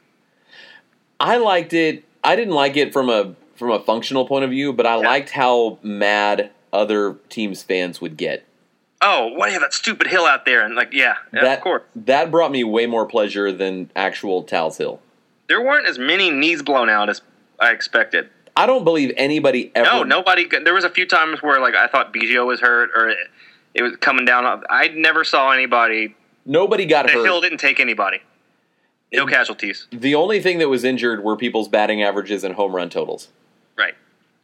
I liked it. I didn't like it from a from a functional point of view, but I Yeah. liked how mad other teams' fans would get. Oh, what do you have that stupid hill out there? And like, yeah, yeah, that of course. that brought me way more pleasure than actual Tal's Hill. There weren't as many knees blown out as I expected. I don't believe anybody ever. No, nobody. There was a few times where like I thought Biggio was hurt or it, it was coming down. I never saw anybody. Nobody got The hurt. hill didn't take anybody. No It- casualties. The only thing that was injured were people's batting averages and home run totals. Right.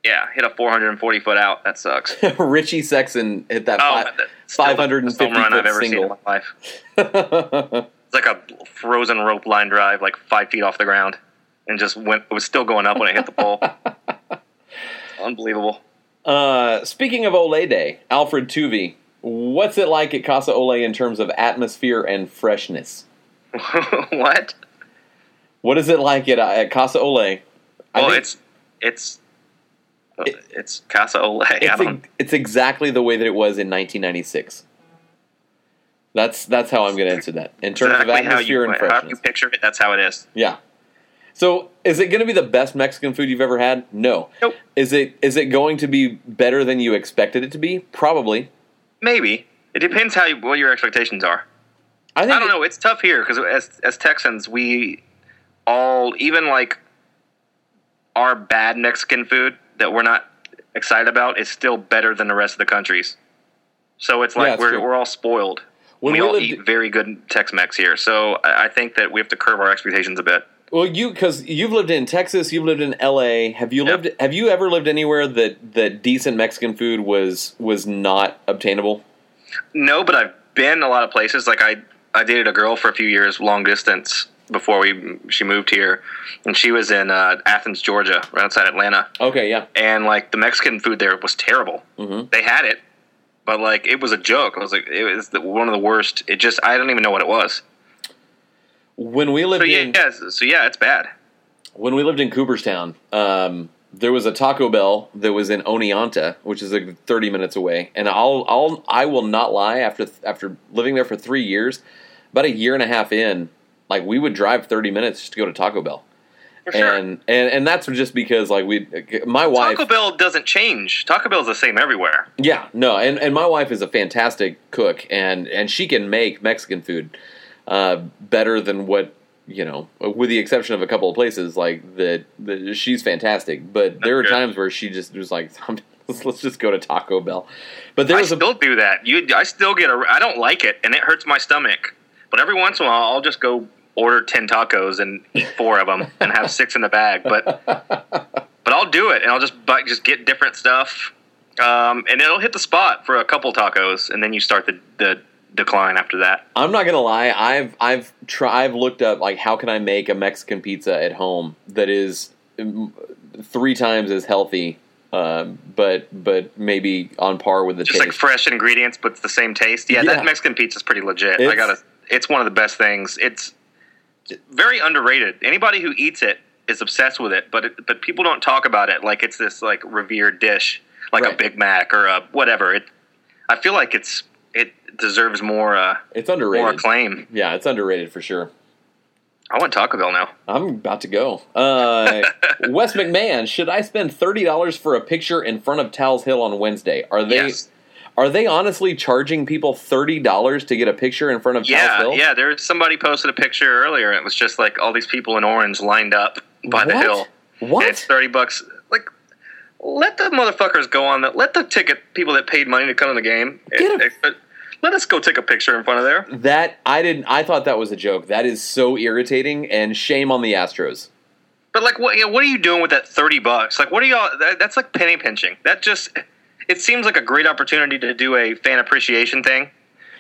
Yeah, hit a 440 foot out. That sucks. [laughs] Richie Sexson hit that Oh, fi- that's still the 550 best home run I've foot ever seen in single. my life. [laughs] It's like a frozen rope line drive, like five feet off the ground, and just went. It was still going up when it hit the pole. [laughs] Unbelievable. uh, speaking of Ole Day, Alfred Tuvey, what's it like at Casa Ole in terms of atmosphere and freshness? [laughs] what? What is it like at, uh, at Casa Ole? Well, think it's it's It- it's Casa Ole. It's, it's exactly the way that it was in 1996. That's that's how I'm going to answer that in terms exactly of atmosphere you, and how you freshness. picture it. That's how it is. Yeah. So, is it going to be the best Mexican food you've ever had? No. Nope. Is it is it going to be better than you expected it to be? Probably. Maybe it depends how you, what your expectations are. I think I don't know. It's tough here because as as Texans, we all even like our bad Mexican food that we're not excited about is still better than the rest of the countries. So it's like it's we're true. we're all spoiled. When we we all lived- eat very good Tex-Mex here, so I I think that we have to curb our expectations a bit. Well, you because you've lived in Texas, you've lived in L.A. Have you Yep. lived? Have you ever lived anywhere that that decent Mexican food was was not obtainable? No, but I've been a lot of places. Like I, I dated a girl for a few years, long distance, before we she moved here, and she was in uh, Athens, Georgia, right outside Atlanta. Okay, yeah. And like the Mexican food there was terrible. Mhm. They had it, but like it was a joke. I was like, it was the, one of the worst. It just I don't even know what it was. When we lived So yeah, in yeah, so yeah, it's bad. when we lived in Cooperstown, um, there was a Taco Bell that was in Oneonta, which is like 30 minutes away. And I'll, I'll, I will not lie. After after living there for three years, about a year and a half in, like we would drive 30 minutes just to go to Taco Bell, For sure. and and and that's just because like we, my wife, Taco Bell doesn't change. Taco Bell's the same everywhere. yeah, no, and and my wife is a fantastic cook, and and she can make Mexican food uh, better than what you know, with the exception of a couple of places like that. that she's fantastic, but there are good. times where she just was like, [laughs] let's, let's just go to Taco Bell. But there I was a still do that. You, I still get a. I don't like it, and it hurts my stomach. But every once in a while, I'll just go order ten tacos and eat four of them, and have six in the bag. But [laughs] but I'll do it, and I'll just buy, just get different stuff, um, and it'll hit the spot for a couple tacos, and then you start the, the decline after that. I'm not gonna lie. I've I've try, I've looked up like how can I make a Mexican pizza at home that is three times as healthy, um, but but maybe on par with the Just taste. like fresh ingredients, but it's the same taste. Yeah, Yeah. that Mexican pizza's pretty legit. I It's- gotta. It's one of the best things. It's very underrated. Anybody who eats it is obsessed with it, but it, but people don't talk about it like it's this like revered dish, like a Big Mac or a whatever. It. I feel like it's it deserves more uh, it's more underrated. acclaim. Yeah, it's underrated for sure. I want Taco Bell now. I'm about to go. Uh, [laughs] Wes McMahon, should I spend thirty dollars for a picture in front of Tal's Hill on Wednesday? Are they yes. Are they honestly charging people thirty dollars to get a picture in front of Yeah, Tal's Hill? yeah. There's somebody posted a picture earlier. It was just like all these people in orange lined up by the hill. What? And it's thirty bucks. Like, let the motherfuckers go on. The, let the ticket people that paid money to come to the game. Get a- it- it- let us go take a picture in front of there. That I didn't. I thought that was a joke. That is so irritating, and shame on the Astros. But like, what? You know, what are you doing with that thirty bucks? Like, what are y'all? That, that's like penny pinching. That just. It seems like a great opportunity to do a fan appreciation thing.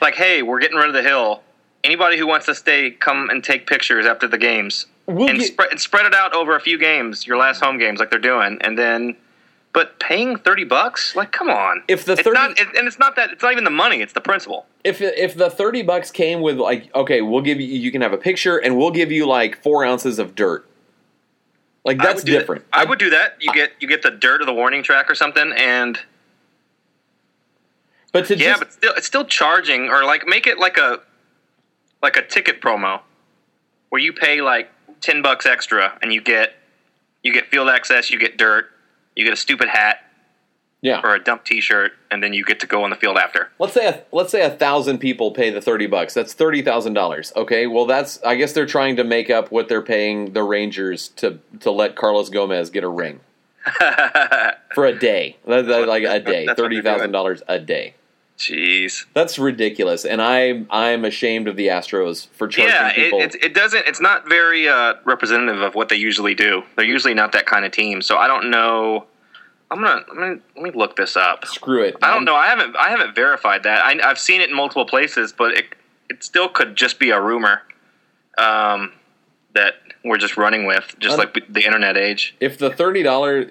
Like, hey, we're getting rid of the hill. Anybody who wants to stay, come and take pictures after the games, We'll and, get- spread and spread it out over a few games, your last home games, like they're doing, and then. But paying thirty bucks, like, come on. If the It's 30 not, it, and it's not that. It's not even the money. It's the principle. If if the thirty bucks came with like, okay, we'll give you. You can have a picture, and we'll give you like four ounces of dirt. Like I that's would do that. different. I would do that. You get you get the dirt of the warning track or something, and But to Yeah, just, but still, it's still charging, or like make it like a like a ticket promo, where you pay like ten bucks extra and you get you get field access, you get dirt, you get a stupid hat yeah. or a dump T-shirt, and then you get to go on the field after. Let's say a, let's say a thousand people pay the thirty bucks. That's thirty thousand dollars. Okay, well that's I guess they're trying to make up what they're paying the Rangers to to let Carlos Gomez get a ring [laughs] for a day. Like a day, thirty thousand dollars a day. Jeez. That's ridiculous, and I I'm ashamed of the Astros for charging Yeah, it, people. it, it doesn't. It's not very uh, representative of what they usually do. They're usually not that kind of team. So I don't know. I'm gonna, I'm gonna let me look this up. Screw it. I don't know. I haven't I haven't verified that. I, I've seen it in multiple places, but it it still could just be a rumor um, that we're just running with, just like the internet age. If the thirty dollar,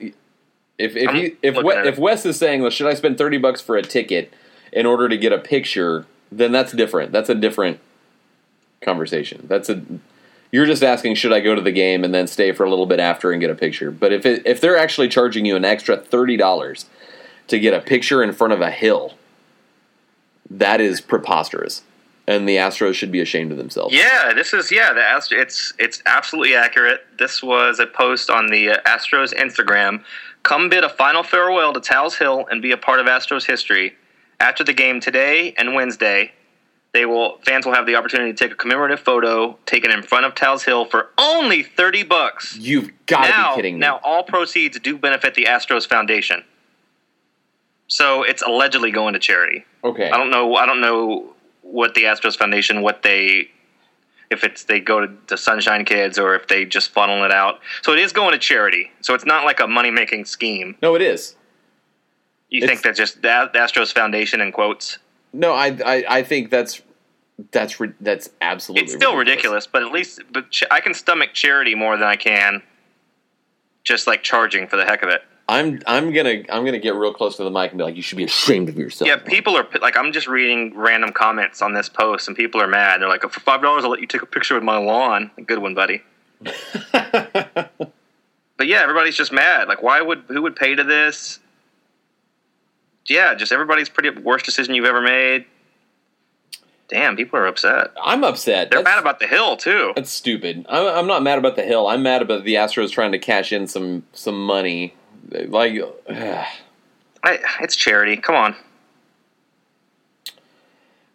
if if I'm he, if we, if Wes is saying, well, should I spend thirty bucks for a ticket in order to get a picture? Then that's different. That's a different conversation. That's a you're just asking, should I go to the game and then stay for a little bit after and get a picture? But if it, if they're actually charging you an extra thirty dollars to get a picture in front of a hill, that is preposterous, and the Astros should be ashamed of themselves. Yeah, this is yeah. The Ast- it's it's absolutely accurate. This was a post on the uh, Astros Instagram. Come bid a final farewell to Tal's Hill and be a part of Astros history. After the game today and Wednesday, they will fans will have the opportunity to take a commemorative photo taken in front of Tal's Hill for only thirty bucks. You've got to be kidding me. now all proceeds do benefit the Astros Foundation. So it's allegedly going to charity. okay. I don't know. I don't know what the Astros Foundation, what they, if it's they go to, to Sunshine Kids or if they just funnel it out. So it is going to charity. So it's not like a money making scheme. No, it is. You think that just the, Astros Foundation in quotes? No, I, I, I think that's that's that's absolutely. It's still ridiculous, but at least but ch- I can stomach charity more than I can just like charging for the heck of it. I'm I'm gonna I'm gonna get real close to the mic and be like, you should be ashamed of yourself. Yeah, people are like, I'm just reading random comments on this post, and people are mad. They're like, oh, for five dollars, I'll let you take a picture with my lawn. Good one, buddy. [laughs] But yeah, everybody's just mad. Like, why would who would pay to this? Yeah, just everybody's pretty worst decision you've ever made. Damn, people are upset. I'm upset. They're That's- mad about the hill too. That's stupid. I'm, I'm not mad about the hill. I'm mad about the Astros trying to cash in some some money. Like, [sighs] I, it's charity. Come on.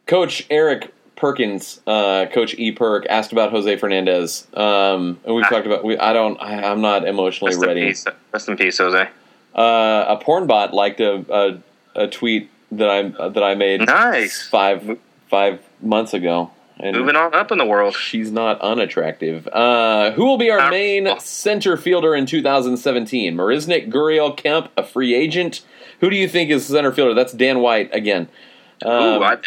Coach Eric Perkins, uh, Coach E Perk asked about Jose Fernandez. Um, and we've Ah. talked about. We, I don't. I, I'm not emotionally Rest in ready. peace. Rest in peace, Jose. Uh, a porn bot liked a, a a tweet that I that I made Nice. five five months ago. And Moving on up in the world. She's not unattractive. Uh, who will be our main center fielder in 2017? Marisnick, Gurriel, Kemp, a free agent. Who do you think is center fielder? That's Dan White again. Um, Ooh, I,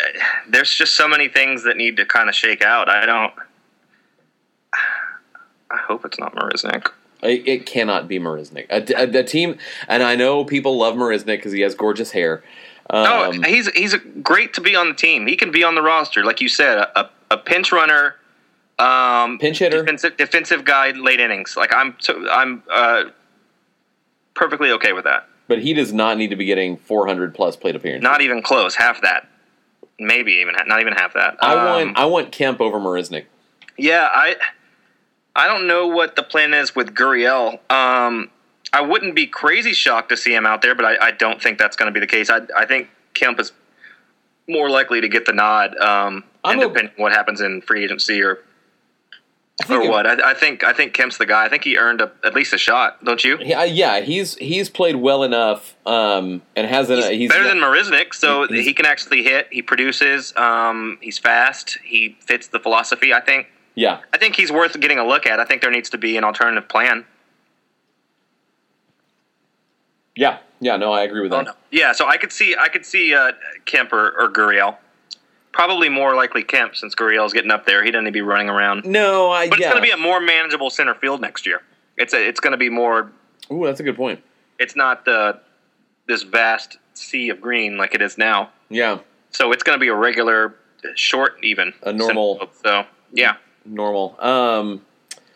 there's just so many things that need to kind of shake out. I don't. I hope it's not Marisnick. It, it cannot be Marisnick. A, a- a team, and I know people love Marisnick because he has gorgeous hair. No, Um, he's he's great to be on the team. He can be on the roster, like you said, a, a pinch runner, um, Pinch hitter. defensive defensive guy, late innings. Like I'm so, I'm uh, perfectly okay with that. but he does not need to be getting 400 plus plate appearances. Not even close, half that, maybe even not even half that. I Um, want I want Kemp over Marisnick. Yeah, I I don't know what the plan is with Gurriel. Um, I wouldn't be crazy shocked to see him out there, but I, I don't think that's going to be the case. I, I think Kemp is more likely to get the nod. Um, and a- depending what happens in free agency or or it- what. I, I think I think Kemp's the guy. I think he earned a, at least a shot. Don't you? Yeah, yeah, he's he's played well enough, um, and hasn't. He's, He's, better than Marisnick, so he can actually hit. He produces. Um, he's fast. He fits the philosophy. I think. Yeah, I think he's worth getting a look at. I think there needs to be an alternative plan. yeah, yeah. No, I agree with that. Yeah, so I could see I could see uh, Kemp or, or Gurriel. Probably more likely Kemp since Gurriel's getting up there. He doesn't need to be running around. No, I. But yeah. it's going to be a more manageable center field next year. It's a, it's going to be more. Ooh, that's a good point. It's not the this vast sea of green like it is now. Yeah, So it's going to be a regular, short, even A normal- field. So yeah. Normal. Um,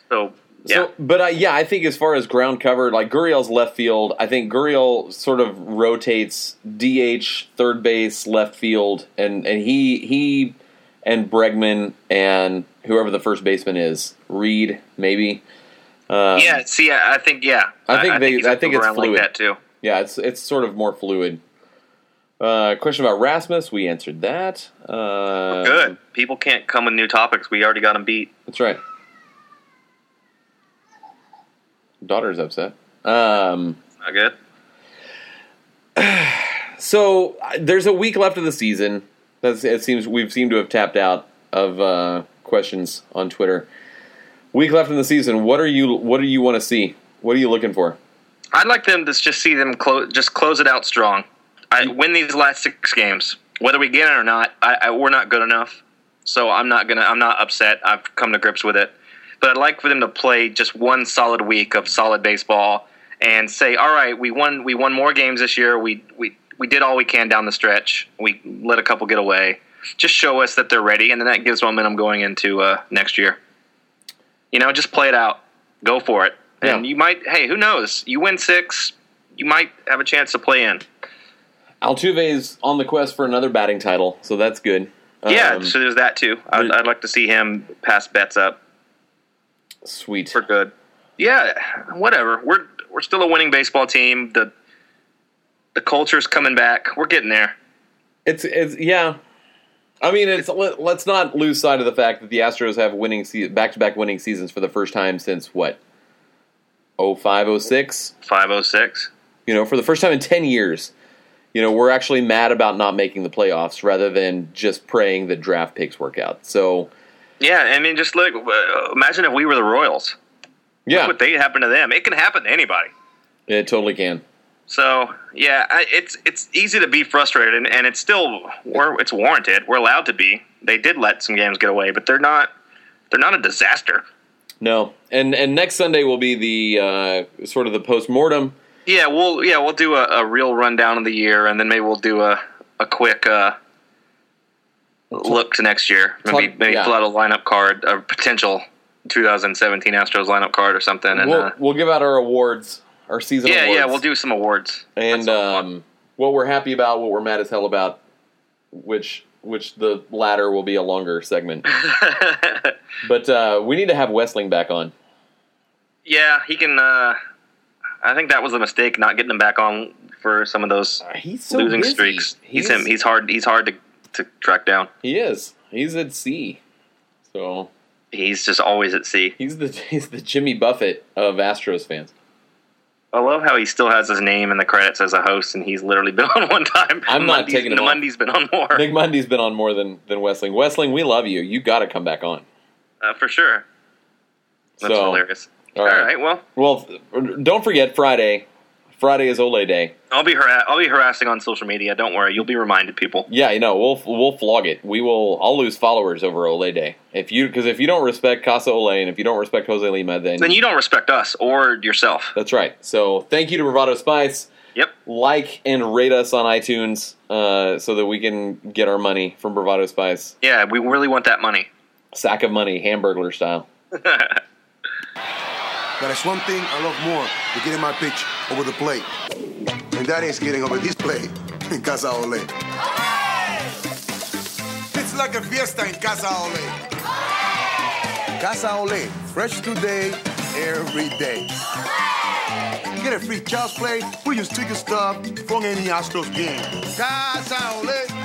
So yeah. So, but uh, yeah, I think as far as ground cover, like Gurriel's left field, I think Gurriel sort of rotates DH, third base, left field, and and he he and Bregman and whoever the first baseman is, Reed maybe. Um, yeah. See, I I think yeah. I think they- he's I think it's around like fluid. that too. yeah, it's it's sort of more fluid. Uh, question about Rasmus, we answered that. Uh, Good. People can't come with new topics. We already got them beat. That's right. Daughter's upset. Um, Not good. [sighs] So uh, there's a week left of the season. That's, it seems we've seemed to have tapped out of uh, questions on Twitter. Week left in the season. What are you? What do you want to see? What are you looking for? I'd like them to just see them close, just close it out strong. I win these last six games, whether we get it or not. I, I, we're not good enough, so I'm not gonna. I'm not upset. I've come to grips with it. But I'd like for them to play just one solid week of solid baseball and say, "All right, we won. We won more games this year. We we we did all we can down the stretch. We let a couple get away. Just show us that they're ready, and then that gives momentum going into uh, next year. You know, just play it out. Go for it. And you might, hey, who knows? You win six, you might have a chance to play in. Altuve's on the quest for another batting title, so that's good. yeah, Um, so there's that too. I'd, I'd like to see him pass bets up sweet. for good. Yeah, whatever. We're we're still a winning baseball team. The the culture's coming back. We're getting there. It's it's yeah. I mean, it's let, let's not lose sight of the fact that the Astros have winning back to back winning seasons for the first time since what? 05, 06? Five oh six. You know, for the first time in 10 years. You know, we're actually mad about not making the playoffs rather than just praying that draft picks work out. So, Yeah, I mean, just look. uh, Imagine if we were the Royals. yeah, Look what they happened to them. It can happen to anybody. it totally can. So yeah, I, it's it's easy to be frustrated, and, and it's still we're, it's warranted. We're allowed to be. They did let some games get away, but they're not they're not a disaster. No. And and next Sunday will be the uh, sort of the post-mortem. Yeah, we'll yeah we'll do a, a real rundown of the year, and then maybe we'll do a a quick uh, look to next year. Maybe Talk- maybe yeah. fill out a lineup card, a potential 2017 Astros lineup card or something. And We'll, uh, we'll give out our awards, our season yeah, awards. yeah, we'll do some awards. and what um, what we're happy about, what we're mad as hell about, which which the latter will be a longer segment. [laughs] but uh, we need to have Westling back on. yeah, he can. Uh, I think that was a mistake not getting him back on for some of those He's so losing busy. streaks. He's, He's- him. He's hard. He's hard to, to track down. He is. He's at sea. So He's just always at sea. he's the [laughs] he's the Jimmy Buffett of Astros fans. I love how he still has his name in the credits as a host, and he's literally [laughs] been on one time. I'm not Mundy's- taking off. Mundy's been on more Nick Mundy's been on more than than Westling. Westling, we love you. You got to come back on. uh, for sure. That's So, hilarious. All All right. right. Well, Well, don't forget Friday. Friday is Ole Day. I'll be I'll be harassing on social media. Don't worry. You'll be reminded, people. Yeah, you know we'll we'll flog it. We will. I'll lose followers over Ole Day if you because if you don't respect Casa Ole and if you don't respect Jose Lima, then Then you don't respect us or yourself. that's right. So thank you to Bravado Spice. Yep. Like and rate us on iTunes uh, so that we can get our money from Bravado Spice. Yeah, we really want that money. Sack of money, Hamburglar style. [laughs] But there's one thing I love more than getting my pitch over the plate. And that is getting over this plate [laughs] in Casa Ole. It's like a fiesta in Casa Ole. Casa Ole, fresh today, every day. Get a free child's play. We use ticket stub from any Astros game. Casa Ole.